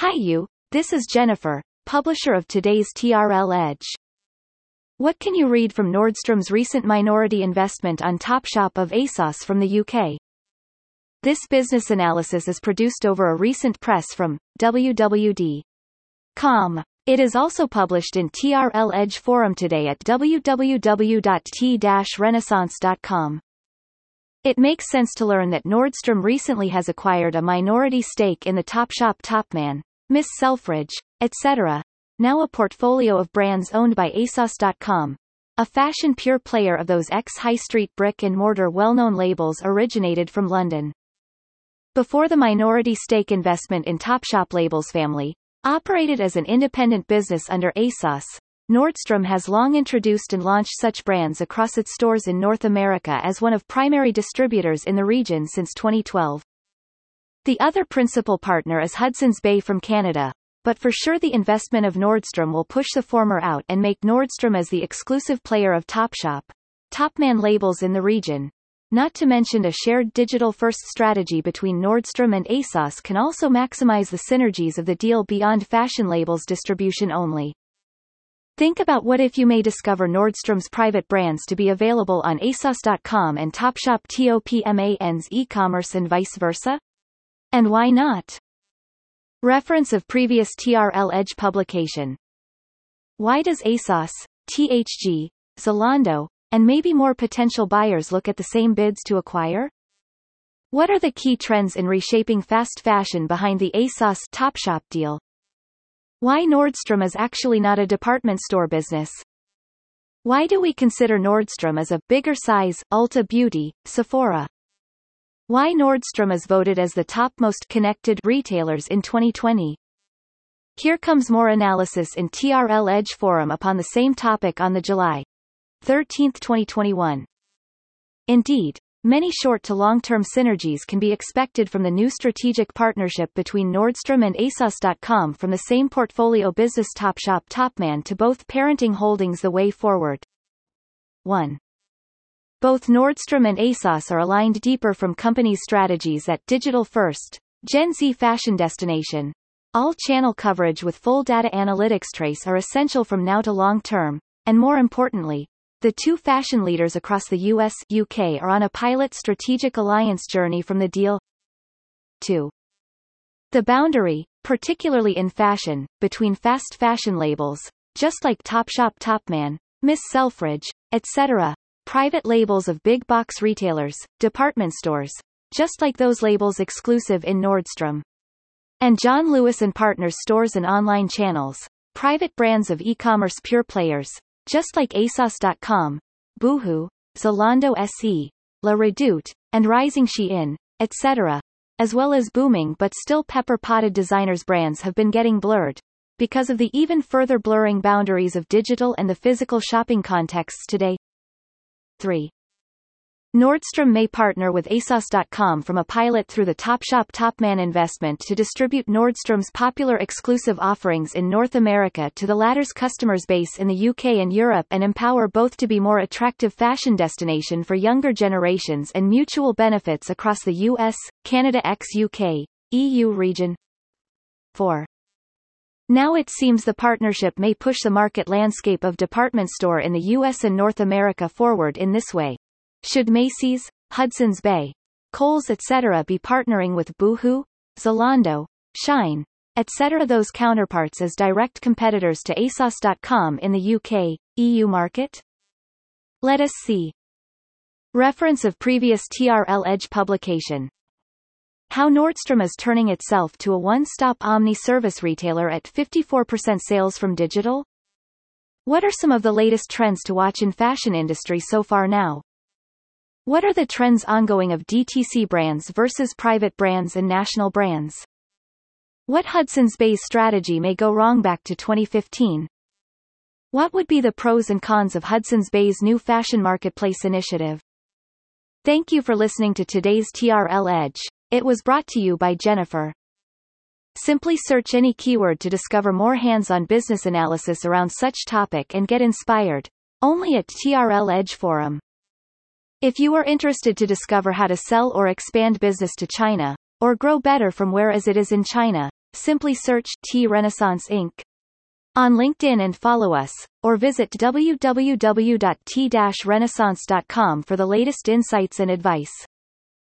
Hi you, this is Jennifer, publisher of today's TRL Edge. What can you read from Nordstrom's recent minority investment on Topshop of ASOS from the UK? This business analysis is produced over a recent press from wwd.com. It is also published in TRL Edge forum today at www.t-renaissance.com. It makes sense to learn that Nordstrom recently has acquired a minority stake in the Topshop Topman, Miss Selfridge, etc., now a portfolio of brands owned by ASOS.com, a fashion pure player of those ex-high street brick-and-mortar well-known labels originated from London. Before the minority stake investment in Topshop Labels family, operated as an independent business under ASOS, Nordstrom has long introduced and launched such brands across its stores in North America as one of primary distributors in the region since 2012. The other principal partner is Hudson's Bay from Canada, but for sure the investment of Nordstrom will push the former out and make Nordstrom as the exclusive player of Topshop, Topman labels in the region. Not to mention a shared digital-first strategy between Nordstrom and ASOS can also maximize the synergies of the deal beyond fashion labels distribution only. Think about what if you may discover Nordstrom's private brands to be available on ASOS.com and Topshop TOPMAN's e-commerce and vice versa? And why not? Reference of previous TRL Edge publication. Why does ASOS, THG, Zalando, and maybe more potential buyers look at the same bids to acquire? What are the key trends in reshaping fast fashion behind the ASOS Topshop deal? Why Nordstrom is actually not a department store business? Why do we consider Nordstrom as a bigger size, Ulta Beauty, Sephora? Why Nordstrom is voted as the top most connected retailers in 2020? Here comes more analysis in TRL Edge forum upon the same topic on the July 13, 2021. Indeed, many short to long-term synergies can be expected from the new strategic partnership between Nordstrom and ASOS.com from the same portfolio business Topshop Topman to both parenting holdings the way forward. 1. Both Nordstrom and ASOS are aligned deeper from companies' strategies at digital first, Gen Z fashion destination. All channel coverage with full data analytics trace are essential from now to long term, and more importantly, the two fashion leaders across the US UK are on a pilot strategic alliance journey from the deal. 2. The boundary, particularly in fashion, between fast fashion labels, just like Topshop Topman, Miss Selfridge, etc., private labels of big box retailers, department stores, just like those labels exclusive in Nordstrom. And John Lewis and Partners stores and online channels, private brands of e-commerce pure players, just like ASOS.com, Boohoo, Zalando SE, La Redoute, and Rising Shein, etc., as well as booming but still pepper-potted designers brands have been getting blurred, because of the even further blurring boundaries of digital and the physical shopping contexts today. 3. Nordstrom may partner with ASOS.com from a pilot through the Topshop Topman investment to distribute Nordstrom's popular exclusive offerings in North America to the latter's customers base in the UK and Europe and empower both to be more attractive fashion destination for younger generations and mutual benefits across the US, Canada ex-UK, EU region. 4. Now it seems the partnership may push the market landscape of department store in the US and North America forward in this way. Should Macy's, Hudson's Bay, Kohl's etc. be partnering with Boohoo, Zalando, Shein, etc. those counterparts as direct competitors to ASOS.com in the UK, EU market? Let us see. Reference of previous TRL Edge publication. How Nordstrom is turning itself to a one-stop omni-service retailer at 54% sales from digital? What are some of the latest trends to watch in fashion industry so far now? What are the trends ongoing of DTC brands versus private brands and national brands? What Hudson's Bay's strategy may go wrong back to 2015? What would be the pros and cons of Hudson's Bay's new fashion marketplace initiative? Thank you for listening to today's TRL Edge. It was brought to you by Jennifer. Simply search any keyword to discover more hands-on business analysis around such topic and get inspired. Only at TRL Edge Forum. If you are interested to discover how to sell or expand business to China, or grow better from where as it is in China, Simply search T Renaissance Inc. on LinkedIn and follow us, or visit www.t-renaissance.com for the latest insights and advice.